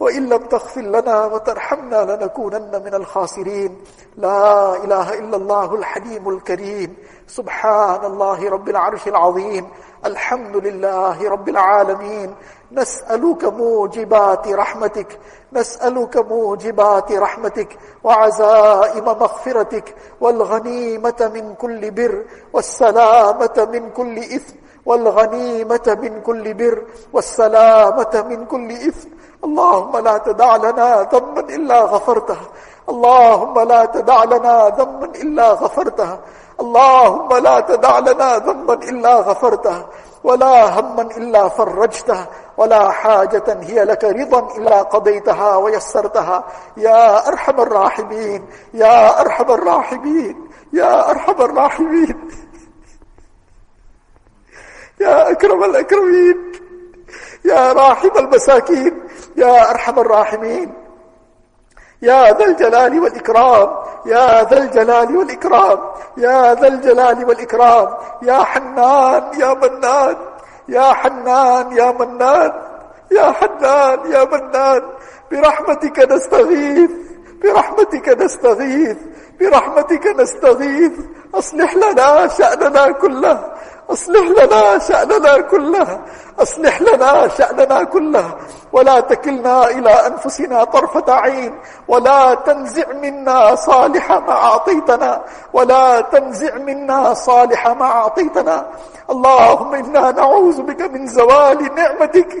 Speaker 2: وإن لم تغفر لنا وترحمنا لنكونن من الخاسرين لا إله إلا الله الحليم الكريم سبحان الله رب العرش العظيم الحمد لله رب العالمين نسألك موجبات رحمتك نسألك موجبات رحمتك وعزائم مغفرتك والغنيمة من كل بر والسلامة من كل إثم والغنيمة من كل بر والسلامة من كل إثم اللهم لا تدع لنا ذنبا إلا غفرته اللهم لا تدع لنا ذنبا إلا غفرته اللهم لا تدع لنا ذنبا إلا غفرته ولا هما إلا فرجته ولا حاجة هي لك رضا إلا قضيتها ويسرتها يا أرحم الراحمين يا أرحم الراحمين يا أرحم الراحمين يا أكرم الأكرمين يا راحم المساكين يا أرحم الراحمين يا ذا الجلال والإكرام يا ذا الجلال والإكرام يا ذا الجلال والإكرام يا حنان يا منان يا حنان يا منان يا حنان يا منان برحمتك نستغيث برحمتك نستغيث برحمتك نستغيث أصلح لنا شأننا كله أصلح لنا شأننا كله أصلح لنا شأننا كله ولا تكلنا إلى أنفسنا طرفة عين ولا تنزع منا صالح ما أعطيتنا ولا تنزع منا صالح ما أعطيتنا اللهم إنا نعوذ بك من زوال نعمتك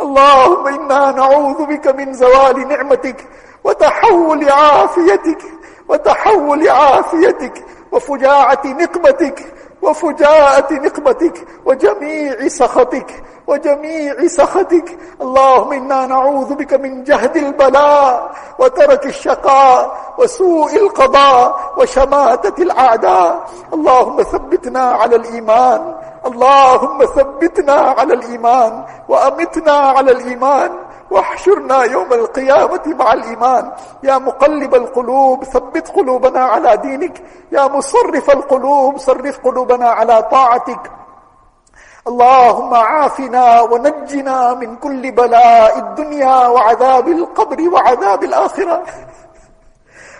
Speaker 2: اللهم إنا نعوذ بك من زوال نعمتك وتحول عافيتك وتحول عافيتك وفجاعة نقمتك وفجاءة نقمتك وجميع سخطك وجميع سخطك اللهم إنا نعوذ بك من جهد البلاء وترك الشقاء وسوء القضاء وشماتة الأعداء اللهم ثبتنا على الإيمان اللهم ثبتنا على الإيمان وأمتنا على الإيمان واحشرنا يوم القيامة مع الإيمان يا مقلب القلوب ثبت قلوبنا على دينك يا مصرف القلوب صرف قلوبنا على طاعتك اللهم عافنا ونجنا من كل بلاء الدنيا وعذاب القبر وعذاب الآخرة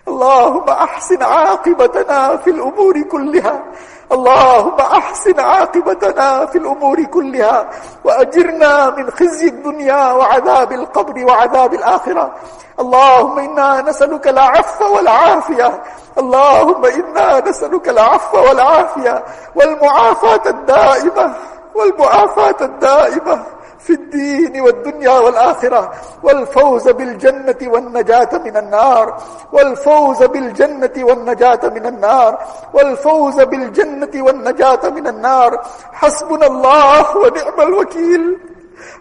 Speaker 2: اللهم أحسن عاقبتنا في الأمور كلها اللهم أحسن عاقبتنا في الأمور كلها وأجرنا من خزي الدنيا وعذاب القبر وعذاب الآخرة اللهم إنا نسألك العفو والعافية اللهم إنا نسألك العفو والعافية والمعافاة الدائمة والمعافاة الدائمة في الدين والدنيا والآخرة والفوز بالجنة والنجاة من النار والفوز بالجنة والنجاة من النار والفوز بالجنة والنجاة من النار حسبنا الله ونعم الوكيل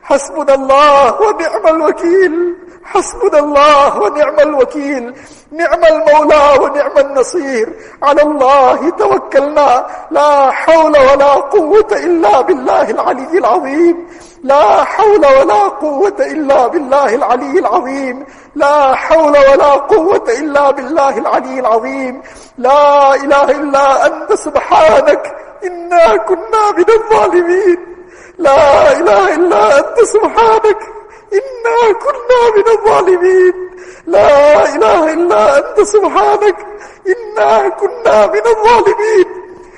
Speaker 2: حسبنا الله ونعم الوكيل حسبنا الله ونعم الوكيل نعم المولى ونعم النصير على الله توكلنا لا حول ولا قوة إلا بالله العلي العظيم لا حول ولا قوة إلا بالله العلي العظيم لا حول ولا قوة إلا بالله العلي العظيم لا إله إلا أنت سبحانك إنا كنا من الظالمين لا إله إلا أنت سبحانك إنا كنا من الظالمين لا إله إلا أنت سبحانك إنا كنا من الظالمين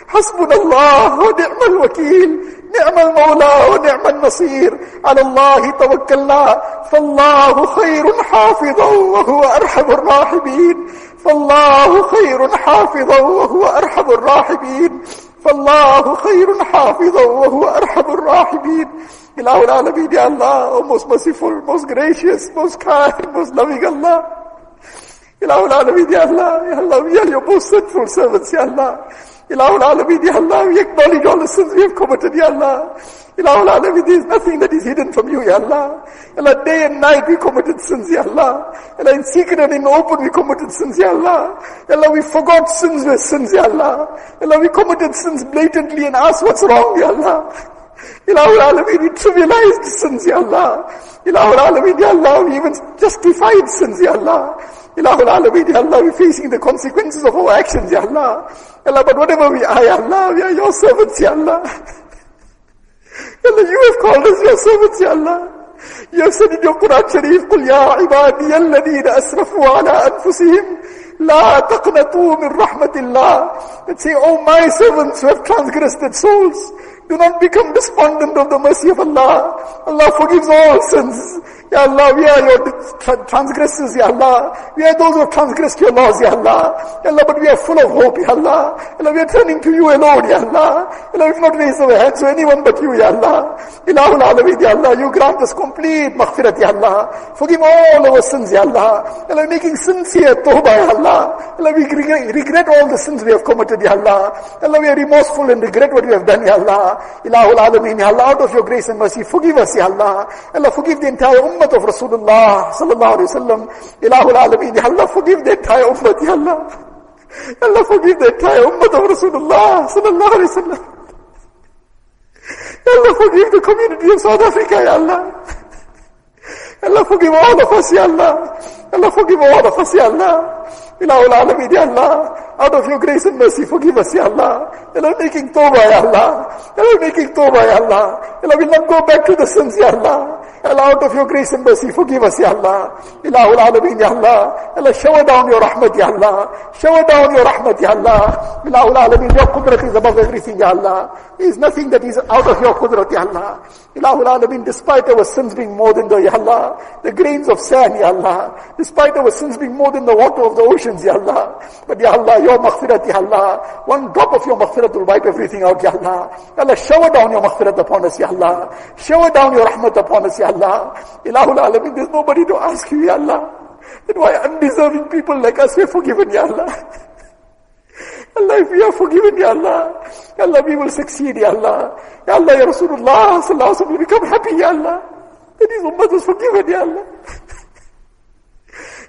Speaker 2: حسبنا الله ونعم الوكيل نعم المولى ونعم النصير على الله توكلنا فالله خير حافظا وهو أرحم الراحمين فالله خير حافظا وهو أرحم الراحمين فالله خير حافظا وهو أرحم الراحمين إله العالمين يا Allah, oh most merciful, most gracious, most kind, most loving Allah. إله العالمين يا Allah, يا Allah, we are your most sinful servants, يا Allah. Ilahul Alameen, Ya Allah, we acknowledge all the sins we have committed, Ya Allah. Ilahul Alameen, there is nothing that is hidden from you, Ya Allah. Ya Allah, day and night we committed sins, Ya Allah. Ya Allah, in secret and in open we committed sins, Ya Allah. Ya Allah, we forgot sins were sins, Ya Allah. Ya Allah, we committed sins blatantly and asked what's wrong, Ya Allah. Ilahul Alameen, we trivialized sins, Ya Allah. Ilahul Alameen, Ya Allah, we even justified sins, Ya Allah. Ilahul Alameen, Ya Allah, we're facing the consequences of our actions, Ya Allah. Ya Allah, but whatever we are, Ya Allah, we are your servants, Ya Allah. Ya Allah, you have called us your servants, Ya Allah. You have said in your Quran Sharif, قُلْ يَا عِبَادِيَ الَّذِينَ أَسْرَفُوا عَلَىٰ أَنفُسِهِمْ La taqnatu min rahmatillah. And say, Oh my servants who have transgressed their souls, do not become despondent of the mercy of Allah. Allah forgives all sins. Ya Allah, we are your transgressors, Ya Allah. We are those who have transgressed your laws, Ya Allah. Ya Allah, but we are full of hope, Ya Allah. Ya Allah, we are turning to you alone, Ya Allah. Ya Allah, we've not raised our hands to anyone but you, Ya Allah. Ilahul Alameen, Ya Allah. You grant us complete maghfirat, Ya Allah. Forgive all our sins, Ya Allah. Ya Allah, making sincere tawbah, Ya Allah. Ya Allah, we regret all the sins we have committed, Ya Allah. Ya Allah, we are remorseful and regret what we have done, Ya Allah. Ilahul Alameen, Ya Allah, out of your grace and mercy, forgive us, Ya Allah. Ya Allah, forgive the entire ummah, امت اف رسول اللہ صلی اللہ علیہ وسلم الہ العالمین اللہ فقیر دیکھتا ہے امت یا اللہ اللہ فقیر دیکھتا ہے امت اف رسول اللہ صلی اللہ علیہ وسلم اللہ فقیر دی کمیونٹی اف ساؤتھ افریقہ یا اللہ اللہ فقیر وعد افس اللہ اللہ فقیر وعد افس اللہ الہ العالمین یا اللہ out of your grace and mercy, forgive us, Ya Allah. And I'm making tawbah, Ya Allah. And I'm making tawbah, Ya Allah. And I will not go back to the sins, Ya Allah. Allah, out of your grace and mercy, forgive us, Ya Allah. Ilahul Alameen, Ya Allah. Allah, shower down your rahmat, Ya Allah. Shower down your rahmat, Ya Allah. Ilahul Alameen, your qudrat is above everything, Ya Allah. There is nothing that is out of your qudrat, Ya Allah. Ilahul Alameen, despite our sins being more than the, Ya Allah, the grains of sand, Ya Allah. Despite our sins being more than the water of the oceans, Ya Allah. But Ya Allah, your maghfirat, Ya Allah. One drop of your maghfirat will wipe everything out, Ya Allah. Ya Allah, shower down your maghfirat upon us, Ya Allah. Shower down your rahmat upon us, Ya Allah. Ilahul Alameen, there's nobody to ask you, Ya Allah. Then why undeserving people like us are forgiven, Ya Allah. Allah, if we are forgiven, Ya Allah, Ya Allah, we will succeed, Ya Allah. Ya Allah, Ya Rasulullah, Sallallahu Alaihi Wasallam, will become happy, Ya Allah. That his ummah was forgiven, Ya Allah.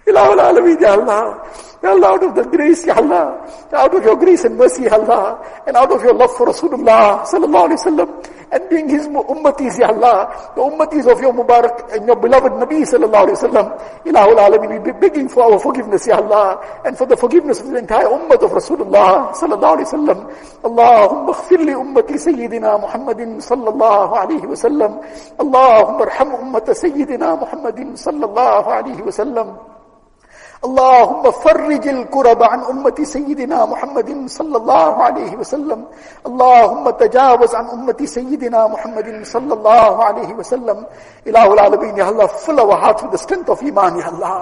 Speaker 2: Ilahul العالمين ya Allah. Ya Allah, out of the grace, Ya Allah, out of your grace and mercy, Ya Allah, and out of your love for Rasulullah, Sallallahu Alaihi Wasallam, and being his ummatis, Ya Allah, the ummatis of your Mubarak and your beloved Nabi, Sallallahu Alaihi Wasallam, Ilahul Alameen, we be begging for our forgiveness, Ya Allah, and for the forgiveness of the entire ummat of Rasulullah, Sallallahu Alaihi Wasallam, Allahumma khfir li ummati Sayyidina Muhammadin, Sallallahu Alaihi Wasallam, Allahumma arham ummata Sayyidina Muhammadin, Sallallahu Alaihi Wasallam, اللهم فرج الكرب عن أمة سيدنا محمد صلى الله عليه وسلم اللهم تجاوز عن أمة سيدنا محمد صلى الله عليه وسلم إله العالمين يا الله fill our hearts with the strength of Iman يا الله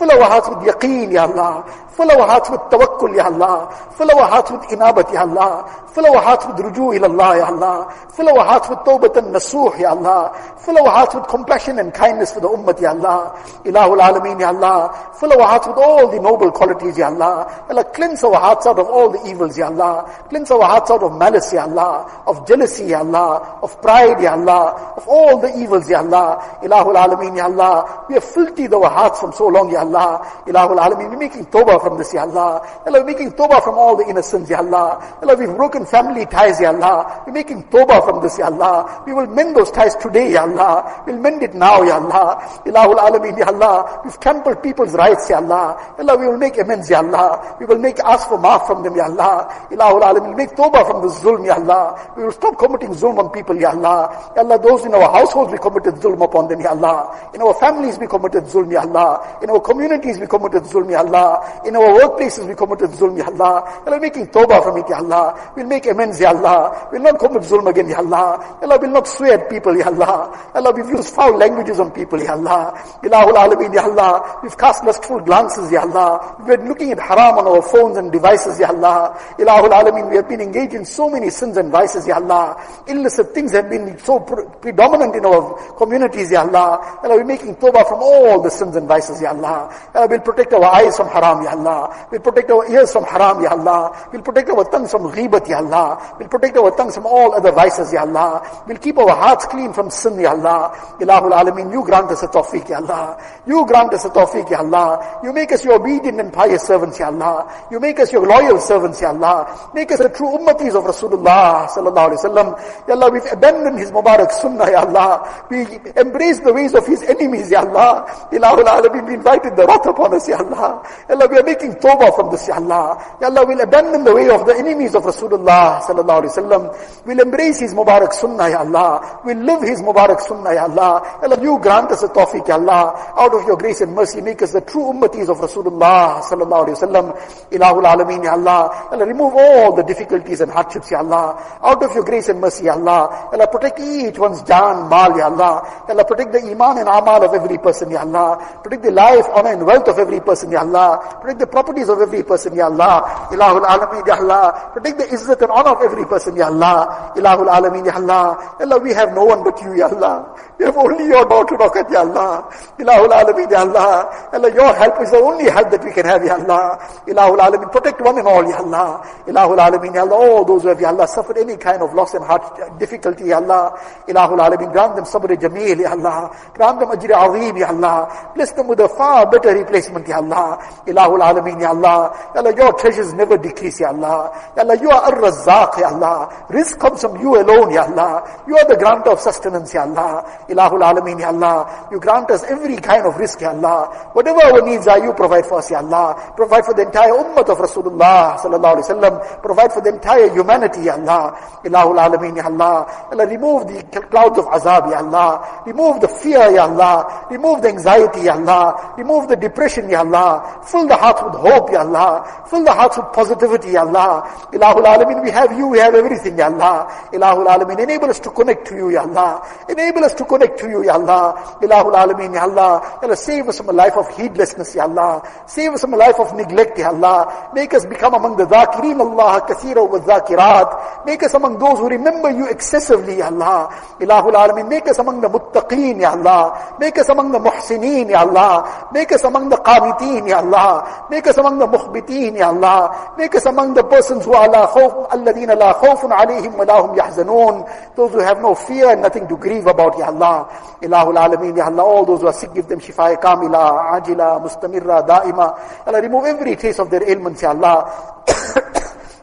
Speaker 2: fill our hearts with yaqeen يا الله fill our hearts with tawakkul يا الله fill our hearts with inabat يا الله fill our hearts with رجوع إلى الله يا الله fill our hearts with توبة النسوح يا الله fill our hearts with compassion and kindness for the ummah يا الله إله العالمين يا الله fill our hearts hearts with all the noble qualities, Ya Allah. Ya Allah, cleanse our hearts out of all the evils, Ya Allah. Cleanse our hearts out of malice, Ya Allah. Of jealousy, Ya Allah. Of pride, Ya Allah. Of all the evils, Ya Allah. Ilahul Alameen, Ya Allah. We have filthy our hearts from so long, Ya Allah. Ilahul Alameen, we're making tawbah from this, Ya Allah. Ya Allah, we're making tawbah from all the innocence, Ya Allah. Ya Allah, we've broken family ties, Ya Allah. We're making tawbah from this, Ya Allah. We will mend those ties today, Ya Allah. We'll mend it now, Ya Allah. Ilahul Alameen, Ya Allah. We've trampled people's rights, Ya Allah. Allah. Allah, we will make amends, Ya Allah. We will make ask for maaf from them, Ya Allah. Ilahul Alam, will make tawbah from the zulm, Ya Allah. We will stop committing zulm on people, Ya Allah. Ya Allah, those in our households, we committed zulm upon them, Ya Allah. In our families, we committed zulm, Ya Allah. In our communities, we committed zulm, Ya Allah. In our workplaces, we committed zulm, Ya Allah. Allah, making tawbah from it, Ya Allah. We'll make amends, Ya Allah. We'll not commit zulm again, Ya Allah. Allah, will not swear at people, Ya Allah. Allah, we've used foul languages on people, Ya Allah. Ilahul Alameen, Ya Allah. We've cast lustful glances answers, Ya Allah. We're looking at haram on our phones and devices, Ya Allah. Ilahul Alameen, we have been engaged in so many sins and vices, Ya Allah. Illicit things have been so pre- predominant in our communities, Ya Allah. Allah, we're making tawbah from all the sins and vices, Ya Allah. Allah, we'll protect our eyes from haram, Ya Allah. We'll protect our ears from haram, Ya Allah. We'll protect our tongues from ghibat, Ya Allah. We'll protect our tongues from all other vices, Ya Allah. We'll keep our hearts clean from sin, Ya Allah. Ilahul Alameen, you grant us a tawfiq, Ya Allah. You grant us a tawfiq, Ya Allah. You make us your obedient and pious servants, Ya Allah. You make us your loyal servants, Ya Allah. Make us the true ummatis of Rasulullah sallallahu alaihi wasallam. Ya Allah, we've abandoned his Mubarak Sunnah, Ya Allah. We embrace the ways of his enemies, Ya Allah. Ilahul Alameen, we invited the wrath upon us, Ya Allah. Ya Allah, we are making tawbah from this, Ya Allah. Ya Allah, we'll abandon the way of the enemies of Rasulullah sallallahu alaihi wasallam. We'll embrace his Mubarak Sunnah, Ya Allah. We'll live his Mubarak Sunnah, Ya Allah. Ya Allah, you grant us a tawfiq, Ya Allah. Out of your grace and mercy, make us the true ummatis difficulties of Rasulullah sallallahu alayhi wasallam. Ilahul Alameen, Ya Allah. Allah, remove all the difficulties and hardships, Ya Allah. Out of your grace and mercy, Ya Allah. Allah, protect each one's jaan, mal, Ya Allah. Allah, protect the iman and amal of every person, Ya Allah. Protect the life, honor and wealth of every person, Ya Allah. Protect the properties of every person, Ya Allah. Ilahul Alameen, Ya Allah. Protect the izzat and honor of every person, Ya Allah. Ilahul Alameen, Ya Allah. Allah, we have no one but you, Ya Allah. We have only your daughter, to Ya Allah. Ilahul Alameen, Ya Allah. Allah, your help is is the only help that we can have, Ya Allah. Ilahul Alameen, protect one and all, Ya Allah. Ilahul Alameen, Ya Allah, all those who have, Ya Allah, suffered any kind of loss and heart difficulty, Ya Allah. Ilahul Alameen, grant them sabr jameel, Ya Allah. Grant them ajr azim, Ya Allah. Bless them with a far better replacement, Ya Allah. Ilahul Alameen, Ya Allah. Ya Allah, your treasures never decrease, Ya Allah. Ya Allah, you are Ar-Razzaq, Ya Allah. Rizq comes from you alone, Ya Allah. You are the grantor of sustenance, Ya Allah. Ilahul Alameen, Ya Allah. You grant us every kind of rizq, Ya Allah. Whatever our needs are, Allah, you provide for us, Ya Allah. Provide for the entire ummah of Rasulullah sallallahu alayhi wasallam. Provide for the entire humanity, Ya Allah. Ilahul alameen, Ya Allah. Allah, remove the clouds of azab, Ya Allah. Remove the fear, Ya Allah. Remove the anxiety, Ya Allah. Remove the depression, Ya Allah. Fill the hearts with hope, Ya Allah. Fill the hearts with positivity, Ya Allah. Ilahul alameen, we have you, we have everything, Ya Allah. Ilahul alameen, enable us to connect to you, Ya Allah. Enable us to connect to you, Ya Allah. Ilahul alameen, Ya Allah. Allah, save us from a life of heedlessness, Ya Allah. Save us from a life of neglect, Ya Allah. Make us become among the dhakirin, Allah, kathira wa dhakirat. Make us among those who remember you excessively, Ya Allah. Ilahul Alameen, make us among the muttaqeen, Ya Allah. Make us among the muhsineen, Ya Allah. Make us among the qaniteen, Ya Allah. Make us among the mukhbiteen, Ya Allah. Make us among the persons who are la khawf, alladhina la khawfun alayhim wa lahum yahzanoon. Those who have no fear and nothing to grieve about, Ya Allah. Ilahul Alameen, Ya Allah. All those who are sick, give them shifa kamila, ajila, mustamila. غِرَّا دَائِمًا Allah remove every trace of their ailments, Ya Allah.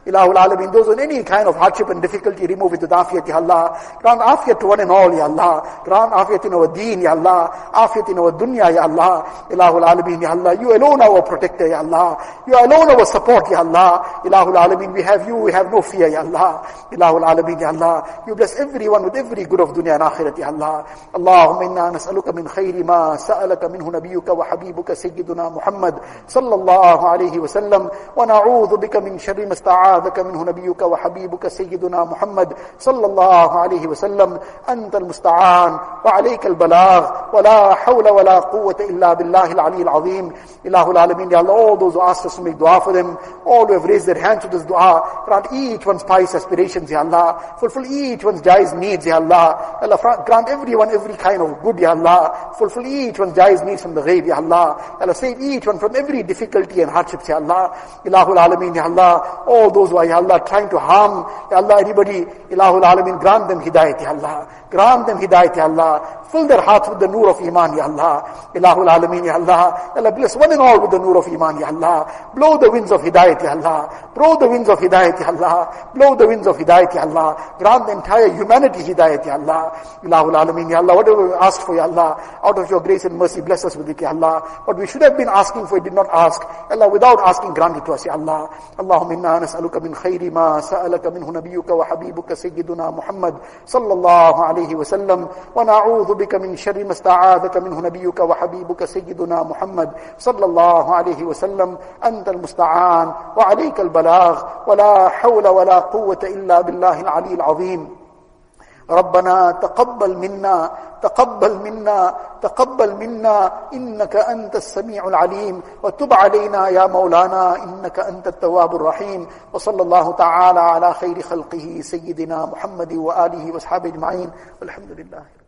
Speaker 2: Ilahul Alamin, those on any kind of hardship and difficulty, remove it with afiyat, Ya Allah. Grant afiyat to one and all, Ya Allah. Grant afiyat in our deen, Ya Allah. Afiyat in our dunya, Ya Allah. Ilahul Alamin, Ya Allah. You alone are our protector, Ya Allah. You alone our support, Ya Allah. Ilahul Alamin, we have you, we have no fear, Ya Allah. Ilahul Alamin, Ya Allah. You bless everyone with every good of dunya and akhirat, Ya Allah. اللهم إنا min من ma ما سألك منه نبيك وحبيبك سيدنا محمد صلى الله عليه وسلم ونعوذ na'udhu من min ما استعاذ استعاذك منه نبيك وحبيبك سيدنا محمد صلى الله عليه وسلم أنت المستعان وعليك البلاغ ولا حول ولا قوة إلا بالله العلي العظيم إله العالمين يا الله all those who asked us to make dua for them, all who have raised their hands to this dua, grant each one's pious aspirations, Ya Allah, fulfill each one's jais needs, Ya Allah, Allah grant everyone every kind of good, Ya Allah, fulfill each one's jais needs from the ghaib, Ya Allah, Allah save each one from every difficulty and hardship Ya Allah, Ilahul Alameen, Ya Allah, all those those who are, Ya Allah, trying to harm, Ya Allah, anybody, Ilahul Alameen, grant them hidayat, Ya Allah. Grant them hidayat, Ya Allah. Fill their hearts with the nur of Iman, Ya Allah. Ilahul Alameen, Ya Allah. Ya Allah, bless one and all with the nur of Iman, Ya Allah. Blow the winds of hidayat, Ya Allah. Blow the winds of hidayat, Ya Allah. Blow the winds of hidayat, Ya Allah. Grant the entire humanity hidayat, Ya Allah. Ilahul Alameen, Ya Allah. Whatever we asked for, Ya Allah, out of your grace and mercy, bless us with it, Ya Allah. What we should have been asking for, we did not ask. Ya Allah, without asking, grant it to us, Ya Allah. Allahumma inna nas'aluka نسألك من خير ما سألك منه نبيك وحبيبك سيدنا محمد صلى الله عليه وسلم ونعوذ بك من شر ما استعاذك منه نبيك وحبيبك سيدنا محمد صلى الله عليه وسلم أنت المستعان وعليك البلاغ ولا حول ولا قوة إلا بالله العلي العظيم ربنا تقبل منا تقبل منا تقبل منا انك انت السميع العليم وتب علينا يا مولانا انك انت التواب الرحيم وصلى الله تعالى على خير خلقه سيدنا محمد واله واصحابه اجمعين والحمد لله